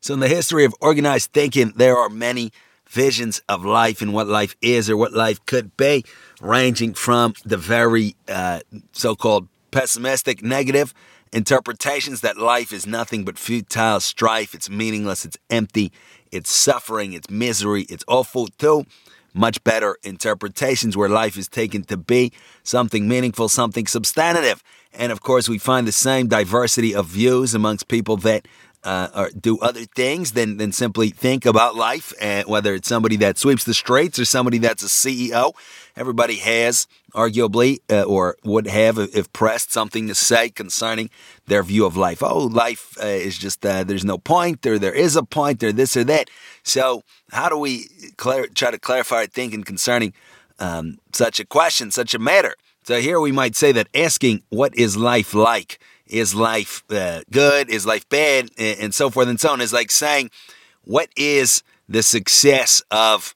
So, in the history of organized thinking, there are many visions of life and what life is or what life could be, ranging from the very uh, so called pessimistic, negative interpretations that life is nothing but futile strife, it's meaningless, it's empty, it's suffering, it's misery, it's awful, to much better interpretations where life is taken to be something meaningful, something substantive. And of course, we find the same diversity of views amongst people that uh, or do other things than, than simply think about life, and whether it's somebody that sweeps the streets or somebody that's a CEO. Everybody has, arguably, uh, or would have, if pressed, something to say concerning their view of life. Oh, life uh, is just, uh, there's no point, or there is a point, or this or that. So, how do we clar- try to clarify our thinking concerning um, such a question, such a matter? So, here we might say that asking, what is life like? Is life uh, good? Is life bad? And so forth and so on is like saying, what is the success of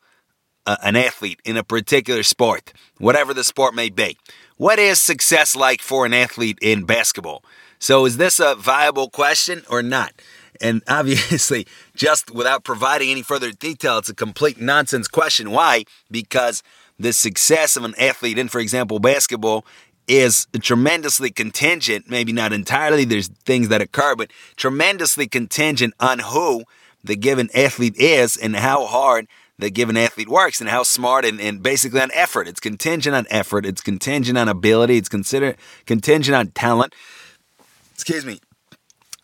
an athlete in a particular sport, whatever the sport may be? What is success like for an athlete in basketball? So, is this a viable question or not? And obviously, just without providing any further detail, it's a complete nonsense question. Why? Because the success of an athlete in, for example, basketball is tremendously contingent, maybe not entirely, there's things that occur, but tremendously contingent on who the given athlete is and how hard the given athlete works and how smart and, and basically on effort. It's contingent on effort, it's contingent on ability, it's considered contingent on talent. Excuse me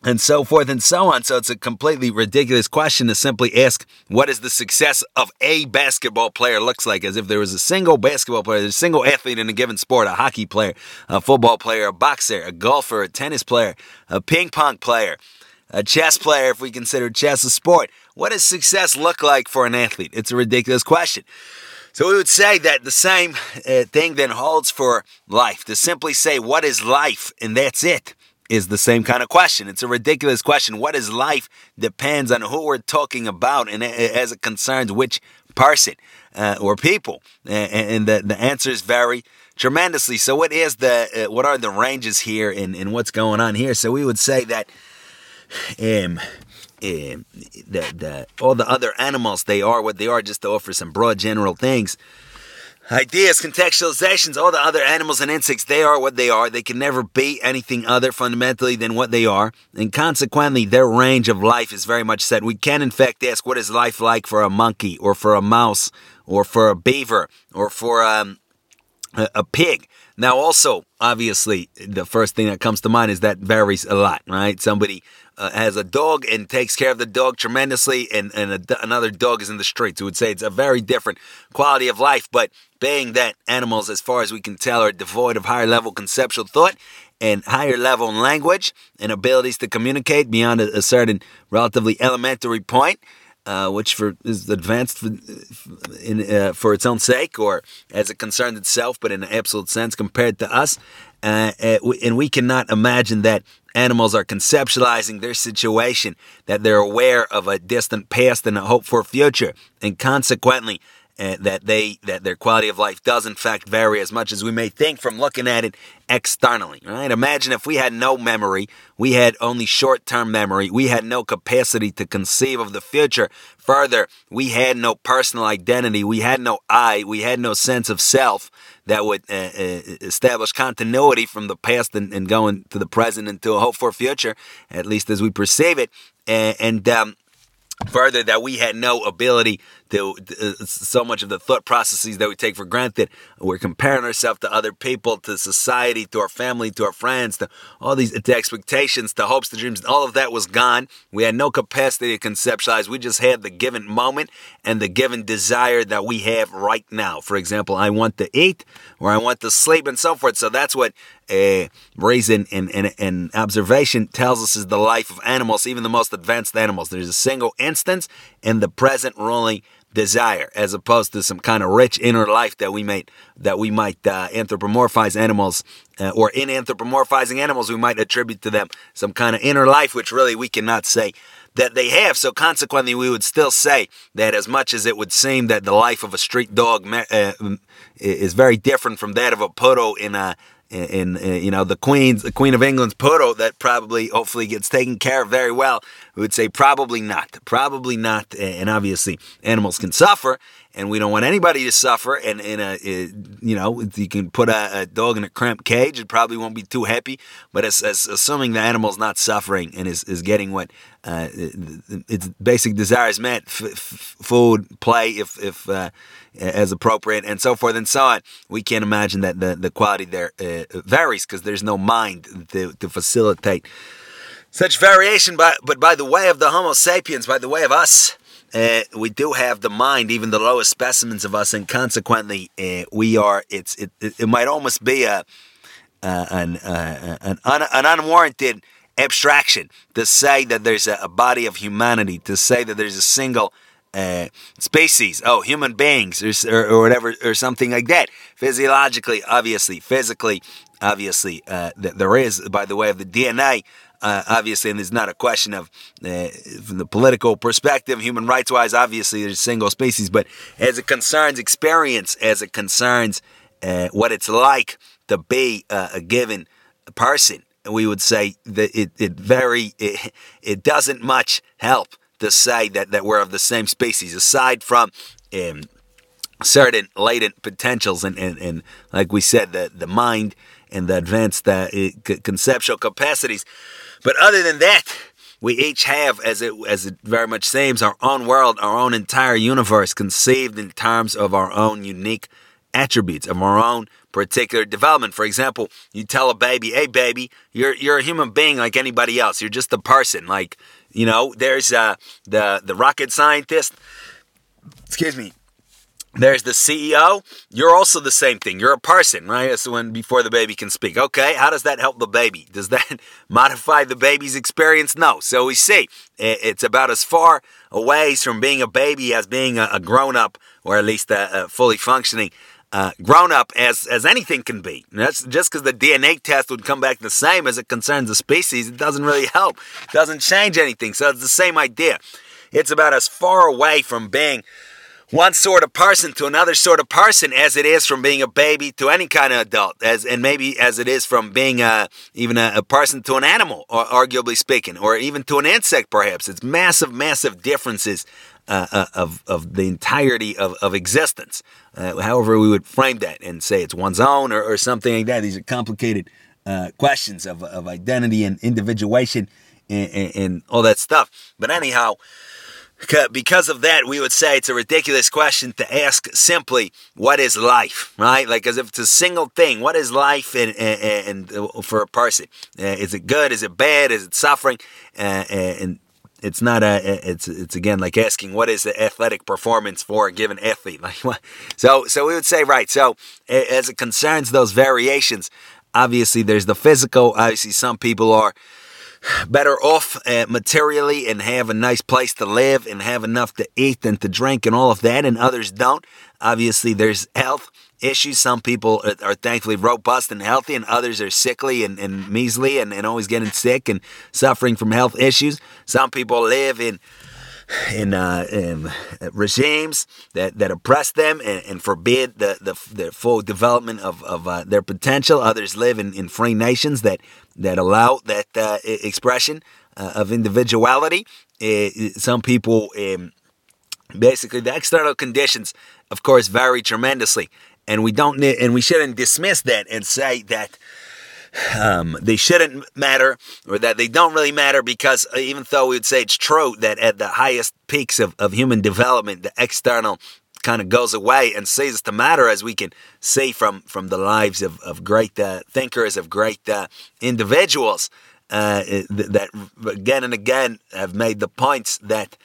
and so forth and so on. So it's a completely ridiculous question to simply ask what is the success of a basketball player looks like as if there was a single basketball player, a single athlete in a given sport, a hockey player, a football player, a boxer, a golfer, a tennis player, a ping pong player, a chess player if we consider chess a sport. What does success look like for an athlete? It's a ridiculous question. So we would say that the same uh, thing then holds for life. To simply say what is life and that's it is the same kind of question. It's a ridiculous question. What is life depends on who we're talking about and as it concerns which person uh, or people. And the, the answers vary tremendously. So what is the, uh, what are the ranges here and, and what's going on here? So we would say that um, um, the, the, all the other animals, they are what they are, just to offer some broad general things. Ideas, contextualizations, all the other animals and insects, they are what they are. They can never be anything other fundamentally than what they are. And consequently, their range of life is very much set. We can, in fact, ask what is life like for a monkey or for a mouse or for a beaver or for um, a, a pig. Now, also, obviously, the first thing that comes to mind is that varies a lot, right? Somebody uh, has a dog and takes care of the dog tremendously, and, and a, another dog is in the streets. We would say it's a very different quality of life, but being that animals, as far as we can tell, are devoid of higher level conceptual thought and higher level language and abilities to communicate beyond a, a certain relatively elementary point, uh, which for is advanced for, in, uh, for its own sake or as it concerns itself, but in an absolute sense compared to us. Uh, uh and we cannot imagine that animals are conceptualizing their situation, that they're aware of a distant past and a hope for future, and consequently, uh, that they that their quality of life does in fact vary as much as we may think from looking at it externally right? Imagine if we had no memory we had only short-term memory we had no capacity to conceive of the future. Further we had no personal identity we had no i we had no sense of self that would uh, uh, establish continuity from the past and, and, going to the present and to a hope for future at least as we perceive it. And, and um, further that we had no ability to, uh, so much of the thought processes that we take for granted. We're comparing ourselves to other people to society to our family to our friends to all these to expectations to hopes to dreams. All of that was gone. We had no capacity to conceptualize. We just had the given moment and the given desire that we have right now. For example i want to eat or i want to sleep and so forth. So that's what a reason and, and, and observation tells us is the life of animals, even the most advanced animals. There's a single instance in the present ruling desire, as opposed to some kind of rich inner life that we might that we might uh, anthropomorphize animals, uh, or in anthropomorphizing animals, we might attribute to them some kind of inner life, which really we cannot say that they have. So consequently, we would still say that as much as it would seem that the life of a street dog uh, is very different from that of a poodle in a in, in, you know the queen's the queen of england's poodle that probably hopefully gets taken care of very well we would say probably not. Probably not. And obviously, animals can suffer, and we don't want anybody to suffer. And in a, you know, you can put a, a, dog in a cramped cage, it probably won't be too happy. But as, as assuming the animal's not suffering and is, is getting what uh, its basic desires met, f- f- food, play, if if uh, as appropriate, and so forth. And so on, we can't imagine that the the quality there uh, varies because there's no mind to, to facilitate such variation, by, but by the way of the Homo sapiens, by the way of us, uh, we do have the mind, even the lowest specimens of us, and consequently, uh, we are. It's it, it, might almost be a an an, un, an unwarranted abstraction to say that there's a, a, body of humanity, to say that there's a single uh, species, oh, human beings, or, or, or, whatever, or something like that. Physiologically, obviously, physically, obviously, uh, there is, by the way of the DNA, uh, obviously, and there's not a question of uh, from the political perspective, human rights wise, obviously there's single species, but as it concerns experience, as it concerns uh, what it's like to be a given person, we would say that it, it very it, it doesn't much help to say that, that we're of the same species, aside from um, certain latent potentials and, and, and like we said, the, the mind and the advanced uh, conceptual capacities. But other than that, we each have, as it as it very much seems, our own world, our own entire universe, conceived in terms of our own unique attributes, of our own particular development. For example, you tell a baby, "Hey, baby, you're you're a human being like anybody else. You're just a person. Like you know, there's uh, the the rocket scientist. Excuse me. There's the CEO. You're also the same thing. You're a person, right? That's when before the baby can speak. Okay, how does that help the baby? Does that modify the baby's experience? No. So we see it's about as far away from being a baby as being a, grown up, or at least a, a fully functioning uh, grown up as as anything can be. That's just because the DNA test would come back the same as it concerns the species. It doesn't really help. It doesn't change anything. So it's the same idea. It's about as far away from being one sort of person to another sort of person as it is from being a baby to any kind of adult as and maybe as it is from being a, even a, a person to an animal or arguably speaking or even to an insect perhaps it's massive massive differences uh, uh, of, of the entirety of, of existence uh, however we would frame that and say it's one's own or, or something like that these are complicated uh, questions of, of identity and individuation and, and, and all that stuff but anyhow because of that, we would say it's a ridiculous question to ask simply, what is life, right? Like as if it's a single thing. What is life and, and, uh, for a person? Uh, is it good? Is it bad? Is it suffering? And it's not a, it's, it's again like asking what is the athletic performance for a given athlete? Like what? So, so we would say, right. So as it concerns those variations, obviously there's the physical. Obviously some people are, better off uh, materially and have a nice place to live and have enough to eat and to drink and all of that, and others don't. Obviously, there's health issues. Some people are, are thankfully robust and healthy, and others are sickly and, and measly and, and always getting sick and suffering from health issues. Some people live in in, uh, in regimes that, that oppress them and, and forbid the, the, the, full development of, of uh, their potential. Others live in, in free nations that, that allow that uh, expression uh, of individuality. some people, um, basically, the external conditions, of course, vary tremendously. And we don't, and we shouldn't dismiss that and say that um, they shouldn't matter or that they don't really matter because uh, even though we would say it's true that at the highest peaks of, of human development, the external kind of goes away and ceases to matter as we can see from, from the lives of, of great uh, thinkers, of great uh, individuals uh, that again and again have made the points that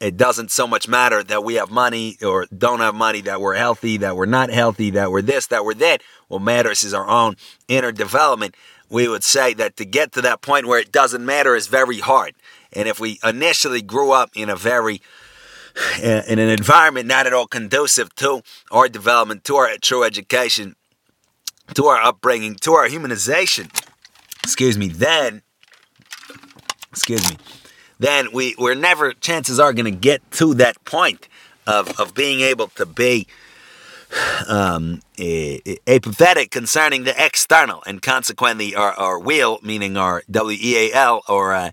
it doesn't so much matter that we have money or don't have money, that we're healthy, that we're not healthy, that we're this, that we're that. What matters is our own inner development. We would say that to get to that point where it doesn't matter is very hard. And if we initially grew up in a very in an environment not at all conducive to our development, to our true education, to our upbringing, to our humanization, excuse me, then, excuse me, then we, we're never, chances are, going to get to that point of, of being able to be um, apathetic concerning the external and consequently our, our will, meaning our W E A L or uh,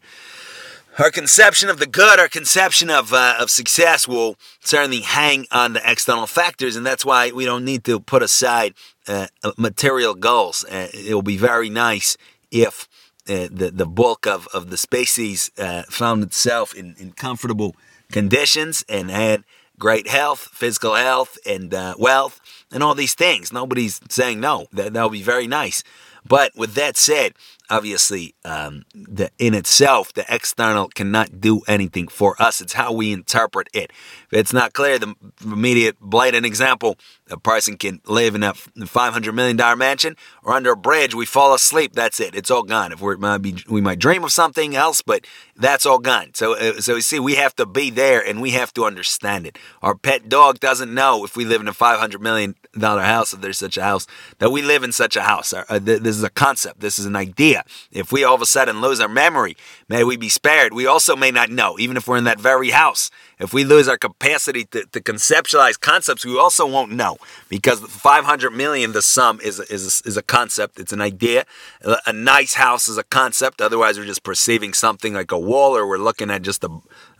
our conception of the good, our conception of uh, of success will certainly hang on the external factors, and that's why we don't need to put aside uh, material goals. Uh, it will be very nice if uh, the the bulk of of the species uh, found itself in, in comfortable conditions and had great health, physical health, and uh, wealth, and all these things. Nobody's saying no. That that would be very nice. But with that said, obviously, um, the in itself, the external cannot do anything for us. It's how we interpret it. If it's not clear, the immediate blatant example: a person can live in a five hundred million dollar mansion or under a bridge. We fall asleep. That's it. It's all gone. If we're might be, we might dream of something else, but that's all gone. So, uh, so you see, we have to be there and we have to understand it. Our pet dog doesn't know if we live in a five hundred million dollar house, if there's such a house, that we live in such a house. Uh, this is a concept. This is an idea. If we all of a sudden lose our memory, may we be spared. We also may not know, even if we're in that very house. If we lose our capacity to, to conceptualize concepts, we also won't know because 500 million, the sum, is is, is a concept. It's an idea. A nice house is a concept. Otherwise, we're just perceiving something like a wall or we're looking at just a,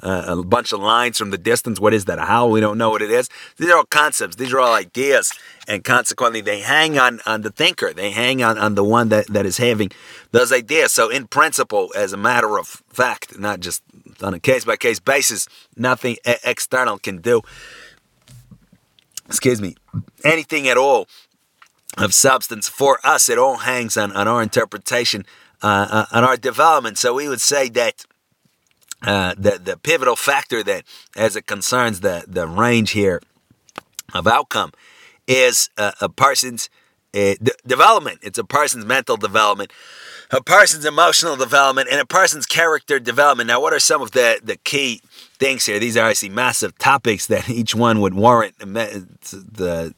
uh, a bunch of lines from the distance. What is that? A howl? We don't know what it is. These are all concepts. These are all ideas. And consequently, they hang on, on the thinker. They hang on, on the one that, that is having those ideas. So, in principle, as a matter of fact, not just on a case by case basis, nothing external can do. Excuse me, anything at all of substance for us, it all hangs on, on our interpretation, uh, uh, on our development. So we would say that uh, the the pivotal factor that, as it concerns the the range here of outcome, is a person's uh, d- development. It's a person's mental development a person's emotional development and a person's character development. Now, what are some of the, the key things here? These are obviously massive topics that each one would warrant the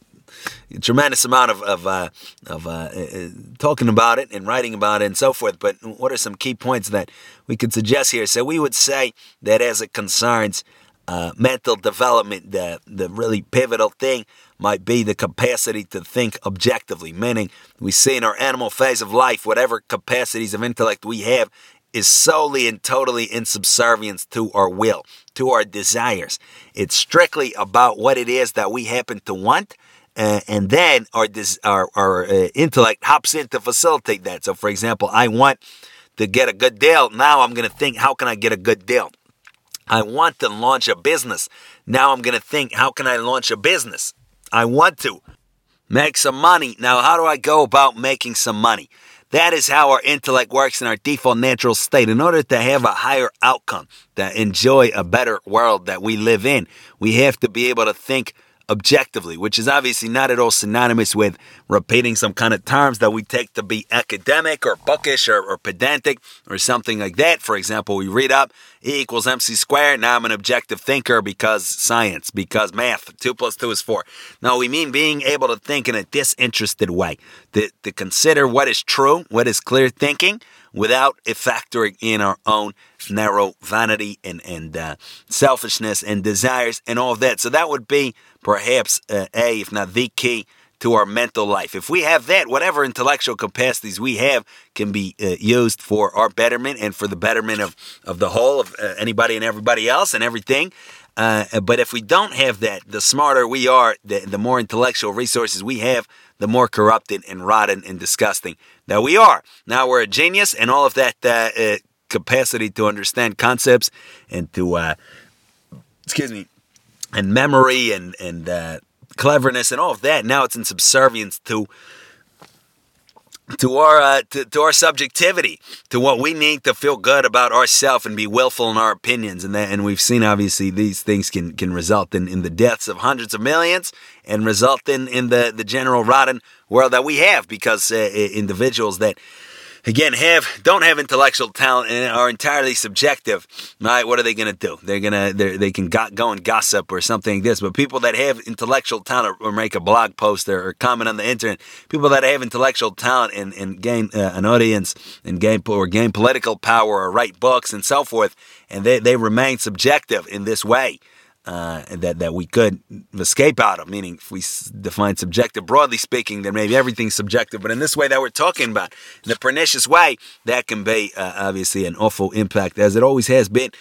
tremendous amount of of, uh, of uh, uh, talking about it and writing about it and so forth. But what are some key points that we could suggest here? So we would say that as it concerns uh, mental development, the the really pivotal thing might be the capacity to think objectively, meaning we see in our animal phase of life, whatever capacities of intellect we have is solely and totally in subservience to our will, to our desires. It's strictly about what it is that we happen to want. Uh, and then our, our, our uh, intellect hops in to facilitate that. So, for example, I want to get a good deal. Now I'm going to think, how can I get a good deal? I want to launch a business. Now I'm going to think, how can I launch a business? I want to make some money. Now, how do I go about making some money? That is how our intellect works in our default natural state. In order to have a higher outcome, to enjoy a better world that we live in, we have to be able to think objectively, which is obviously not at all synonymous with repeating some kind of terms that we take to be academic or bookish or, or pedantic or something like that. For example, we read up E equals MC squared. Now I'm an objective thinker because science, because math. Two plus two is four. No, we mean being able to think in a disinterested way, to, to consider what is true, what is clear thinking, without factoring in our own narrow vanity and, and uh, selfishness and desires and all of that. So that would be perhaps uh, a, if not the key to our mental life. If we have that, whatever intellectual capacities we have can be uh, used for our betterment and for the betterment of, of the whole, of uh, anybody and everybody else and everything. Uh, but if we don't have that, the smarter we are, the, the more intellectual resources we have, the more corrupted and rotten and disgusting that we are. Now we're a genius, and all of that uh, uh, capacity to understand concepts and to, uh, excuse me, and memory and and uh, cleverness and all of that. Now it's in subservience to to our uh, to, to, our subjectivity, to what we need to feel good about ourselves and be willful in our opinions, and that, and we've seen obviously these things can can result in, in the deaths of hundreds of millions and result in in the the general rotten world that we have because uh, individuals that again have don't have intellectual talent and are entirely subjective right? What are they going to do? They're going to they can go, go and gossip or something like this but people that have intellectual talent or make a blog post or, or comment on the internet people that have intellectual talent and, and gain uh, an audience and gain or gain political power or write books and so forth and they, they remain subjective in this way uh, that that we could escape out of. Meaning, if we define subjective broadly speaking, then maybe everything's subjective. But in this way that we're talking about, the pernicious way, that can be uh, obviously an awful impact, as it always has been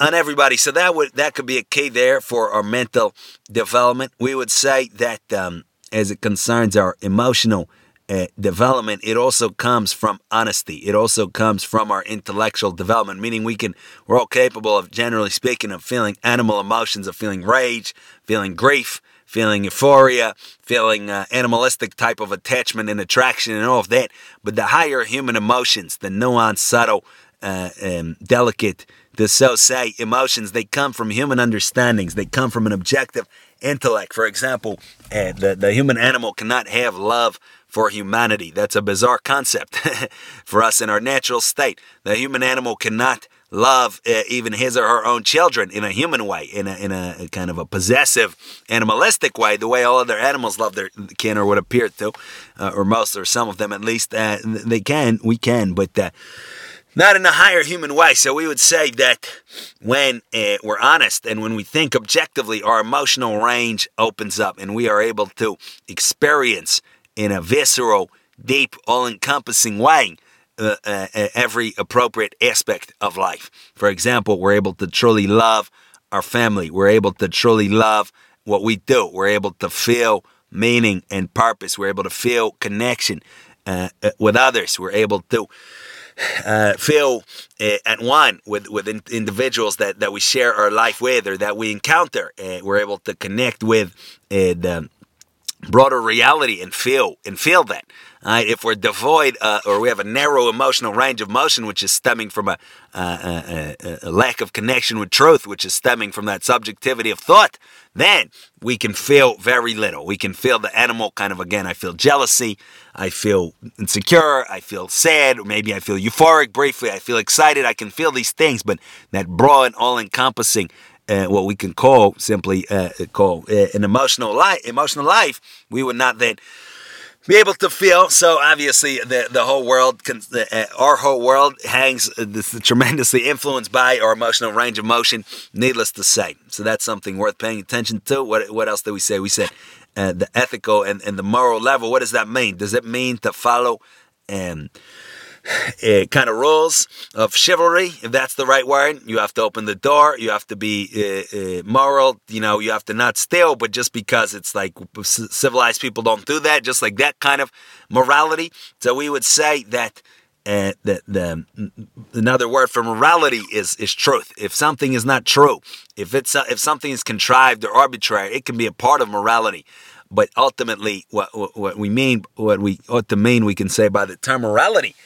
on everybody. So that would that could be a key there for our mental development. We would say that um, as it concerns our emotional uh, development, it also comes from honesty. It also comes from our intellectual development, meaning we can, we're all capable of, generally speaking, of feeling animal emotions, of feeling rage, feeling grief, feeling euphoria, feeling uh, animalistic type of attachment and attraction and all of that. But the higher human emotions, the nuanced, subtle, uh, um, delicate, the so say emotions, they come from human understandings. They come from an objective intellect. For example, uh, the, the human animal cannot have love for humanity. That's a bizarre concept for us in our natural state. The human animal cannot love uh, even his or her own children in a human way, in a, in a kind of a possessive, animalistic way, the way all other animals love their kin or would appear to, uh, or most or some of them at least. Uh, they can, we can, but uh, not in a higher human way. So we would say that when uh, we're honest and when we think objectively, our emotional range opens up and we are able to experience in a visceral, deep, all encompassing way uh, uh, uh, every appropriate aspect of life. For example, we're able to truly love our family, we're able to truly love what we do, we're able to feel meaning and purpose, we're able to feel connection uh, uh, with others, we're able to. Uh, feel at one with with in- individuals that, that we share our life with or that we encounter. We're able to connect with the broader reality and feel and feel that. Right? If we're devoid uh, or we have a narrow emotional range of motion, which is stemming from a, a, a, a, lack of connection with truth, which is stemming from that subjectivity of thought, then we can feel very little. We can feel the animal kind of again. I feel jealousy. I feel insecure. I feel sad. Or Maybe I feel euphoric briefly. I feel excited. I can feel these things, but that broad, all encompassing uh, what we can call simply uh, call uh, an emotional life, emotional life, we would not then be able to feel. So obviously, the the whole world, can, uh, our whole world, hangs uh, this, tremendously influenced by our emotional range of motion. Needless to say, so that's something worth paying attention to. What what else did we say? We said uh, the ethical and, and the moral level. What does that mean? Does it mean to follow? Um, uh, kind of rules of chivalry, if that's the right word. You have to open the door. You have to be uh, uh, moral. You know, you have to not steal, but just because it's like civilized people don't do that, just like that kind of morality. So we would say that. Uh, the, the another word for morality is is truth. If something is not true, if it's if something is contrived or arbitrary, it can be a part of morality. But ultimately, what, what, what we mean, what we ought to mean, we can say by the term morality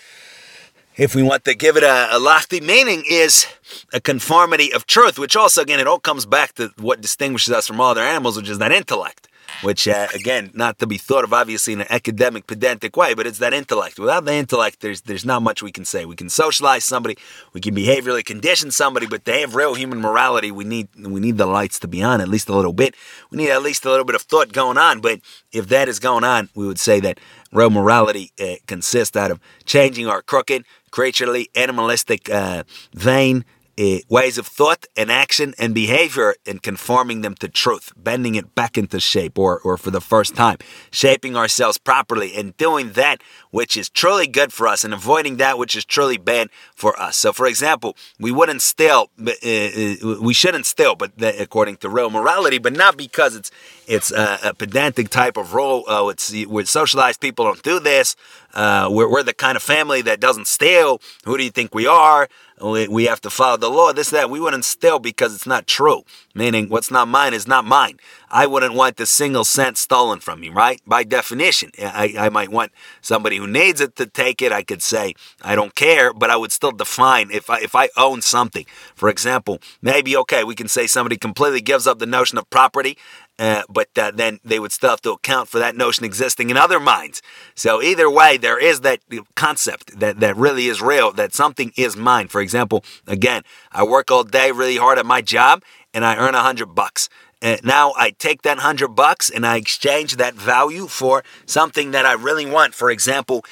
if we want to give it a, a, lofty meaning, is a conformity of truth, which also, again, it all comes back to what distinguishes us from all other animals, which is that intellect. Which, uh, again, not to be thought of obviously in an academic, pedantic way, but it's that intellect. Without the intellect, there's there's not much we can say. We can socialize somebody, we can behaviorally condition somebody, but to have real human morality, we need we need the lights to be on at least a little bit. We need at least a little bit of thought going on. But if that is going on, we would say that real morality uh, consists out of changing our crooked, creaturely, animalistic uh, vein uh, ways of thought and action and behavior and conforming them to truth, bending it back into shape or, or for the first time, shaping ourselves properly and doing that which is truly good for us and avoiding that which is truly bad for us. So, for example, we wouldn't steal, uh, uh, we shouldn't steal, but according to real morality, but not because it's it's a, a pedantic type of role. Oh, it's we're socialized people don't do this. Uh, we're, we're the kind of family that doesn't steal. Who do you think we are? We, have to follow the law, this, that. We wouldn't steal because it's not true. Meaning, what's not mine is not mine. I wouldn't want the single cent stolen from me, right? By definition. I, I might want somebody who needs it to take it. I could say, I don't care, but I would still define if I, if I own something. For example, maybe, okay, we can say somebody completely gives up the notion of property uh, but uh, then they would still have to account for that notion existing in other minds. So either way, there is that concept that, that really is real, that something is mine. For example, again, I work all day really hard at my job and I earn a hundred bucks. And now I take that hundred bucks and I exchange that value for something that I really want. For example,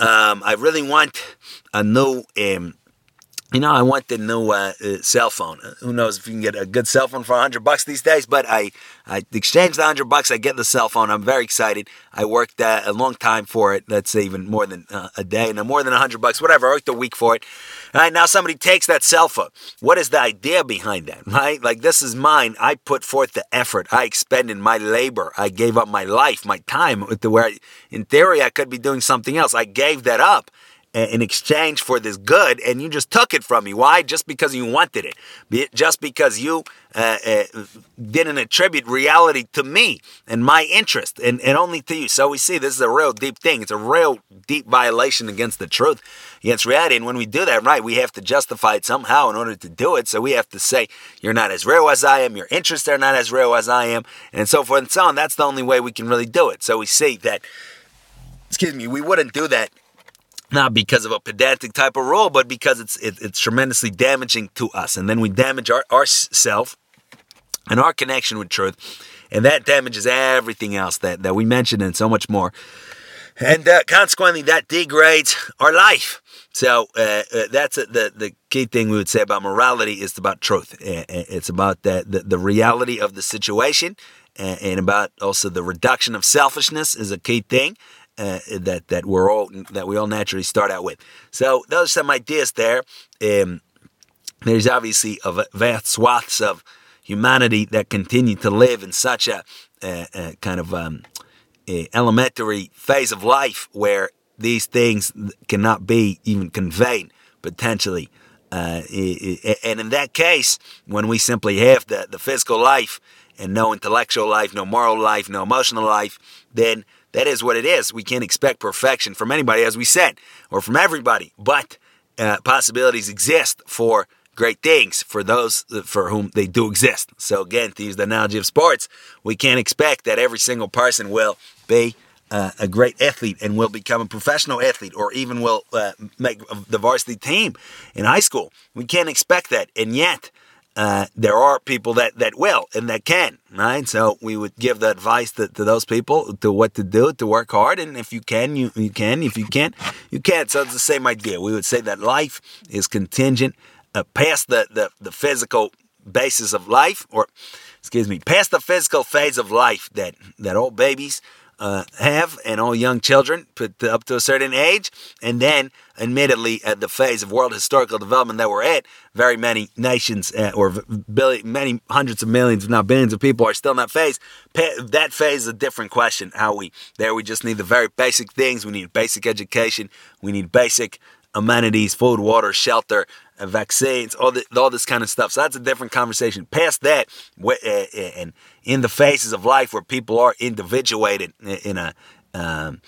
um, I really want a new um, you know, I want the new uh, uh, cell phone. Uh, who knows if you can get a good cell phone for hundred bucks these days? But I, I exchanged the hundred bucks. I get the cell phone. I'm very excited. I worked a long time for it. Let's say even more than uh, a day, and more than a hundred bucks, whatever. I worked a week for it. All right, now somebody takes that cell phone. What is the idea behind that? Right? Like this is mine. I put forth the effort. I expended my labor. I gave up my life, my time, where, in theory, I could be doing something else. I gave that up in exchange for this good, and you just took it from me. Why? Just because you wanted it. Just because you uh, uh, didn't attribute reality to me and my interest, and, and only to you. So we see this is a real deep thing. It's a real deep violation against the truth, against reality. And when we do that, right, we have to justify it somehow in order to do it. So we have to say, you're not as real as I am, your interests are not as real as I am, and so forth and so on. That's the only way we can really do it. So we see that excuse me, we wouldn't do that not because of a pedantic type of role, but because it's it, it's tremendously damaging to us, and then we damage our ourself and our connection with truth, and that damages everything else that that we mentioned and so much more, and uh, consequently that degrades our life. So uh, uh, that's a, the the key thing we would say about morality is about truth. It's about the, the, the reality of the situation, and about also the reduction of selfishness is a key thing uh, that that we're all that we all naturally start out with. So those are some ideas there. Um, there's obviously a vast swaths of humanity that continue to live in such a, a, a kind of um, a elementary phase of life where these things cannot be even conveyed potentially. Uh, and in that case, when we simply have the, the physical life and no intellectual life, no moral life, no emotional life, then that is what it is. We can't expect perfection from anybody, as we said, or from everybody. But uh, possibilities exist for great things for those for whom they do exist. So again, to use the analogy of sports, we can't expect that every single person will be uh, a great athlete and will become a professional athlete or even will uh, make the varsity team in high school. We can't expect that. And yet, uh, there are people that, that will and that can, right? So we would give the advice to, to those people to what to do, to work hard. And if you can, you, you can. If you can't, you can't. So it's the same idea. We would say that life is contingent uh, past the, the, the physical basis of life, or excuse me, past the physical phase of life that, that all babies uh, have and all young children put up to a certain age. And then, admittedly, at the phase of world historical development that we're at, very many nations uh, or many hundreds of millions, if not billions of people are still in that phase. That phase is a different question. How we, there we just need the very basic things. We need basic education. We need basic amenities, food, water, shelter, vaccines, all, the, all this kind of stuff. So that's a different conversation. Past that, and in the phases of life where people are individuated in a um,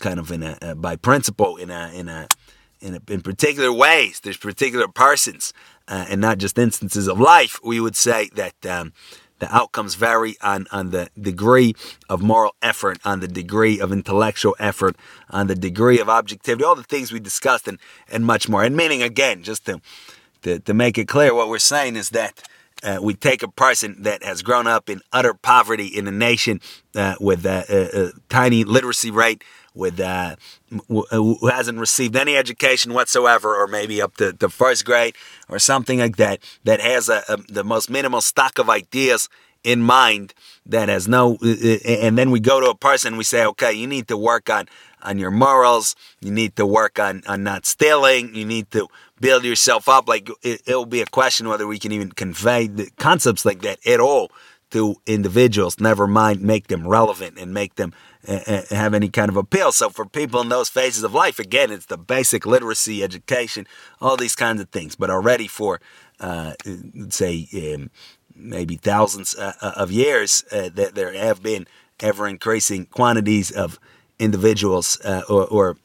kind of in a by principle in a in a in, a, in particular ways. There's particular persons uh, and not just instances of life. We would say that um, the outcomes vary on, on the degree of moral effort, on the degree of intellectual effort, on the degree of objectivity, all the things we discussed and, and much more. And meaning, again, just to, to, to make it clear, what we're saying is that uh, we take a person that has grown up in utter poverty in a nation uh, with a, a, a, tiny literacy rate, with uh, who hasn't received any education whatsoever, or maybe up to the first grade or something like that, that has a, the most minimal stock of ideas in mind, that has no, uh, uh, and then we go to a person we say, okay, you need to work on on your morals, you need to work on on not stealing, you need to build yourself up. Like it, will be a question whether we can even convey the concepts like that at all to individuals. Never mind make them relevant and make them uh, have any kind of appeal. So for people in those phases of life, again, it's the basic literacy, education, all these kinds of things. But already for uh, say um, maybe thousands uh, uh of years, uh, that there have been ever increasing quantities of individuals uh, or, or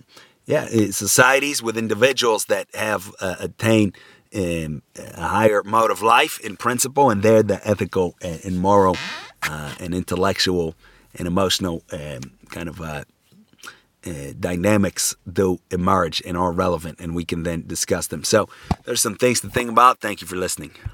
yeah, societies with individuals that have attained um, a higher mode of life in principle, and there the ethical and, and moral uh, and intellectual and emotional um, kind of uh, uh, dynamics do emerge and are relevant, and we can then discuss them. So, there's some things to think about. Thank you for listening.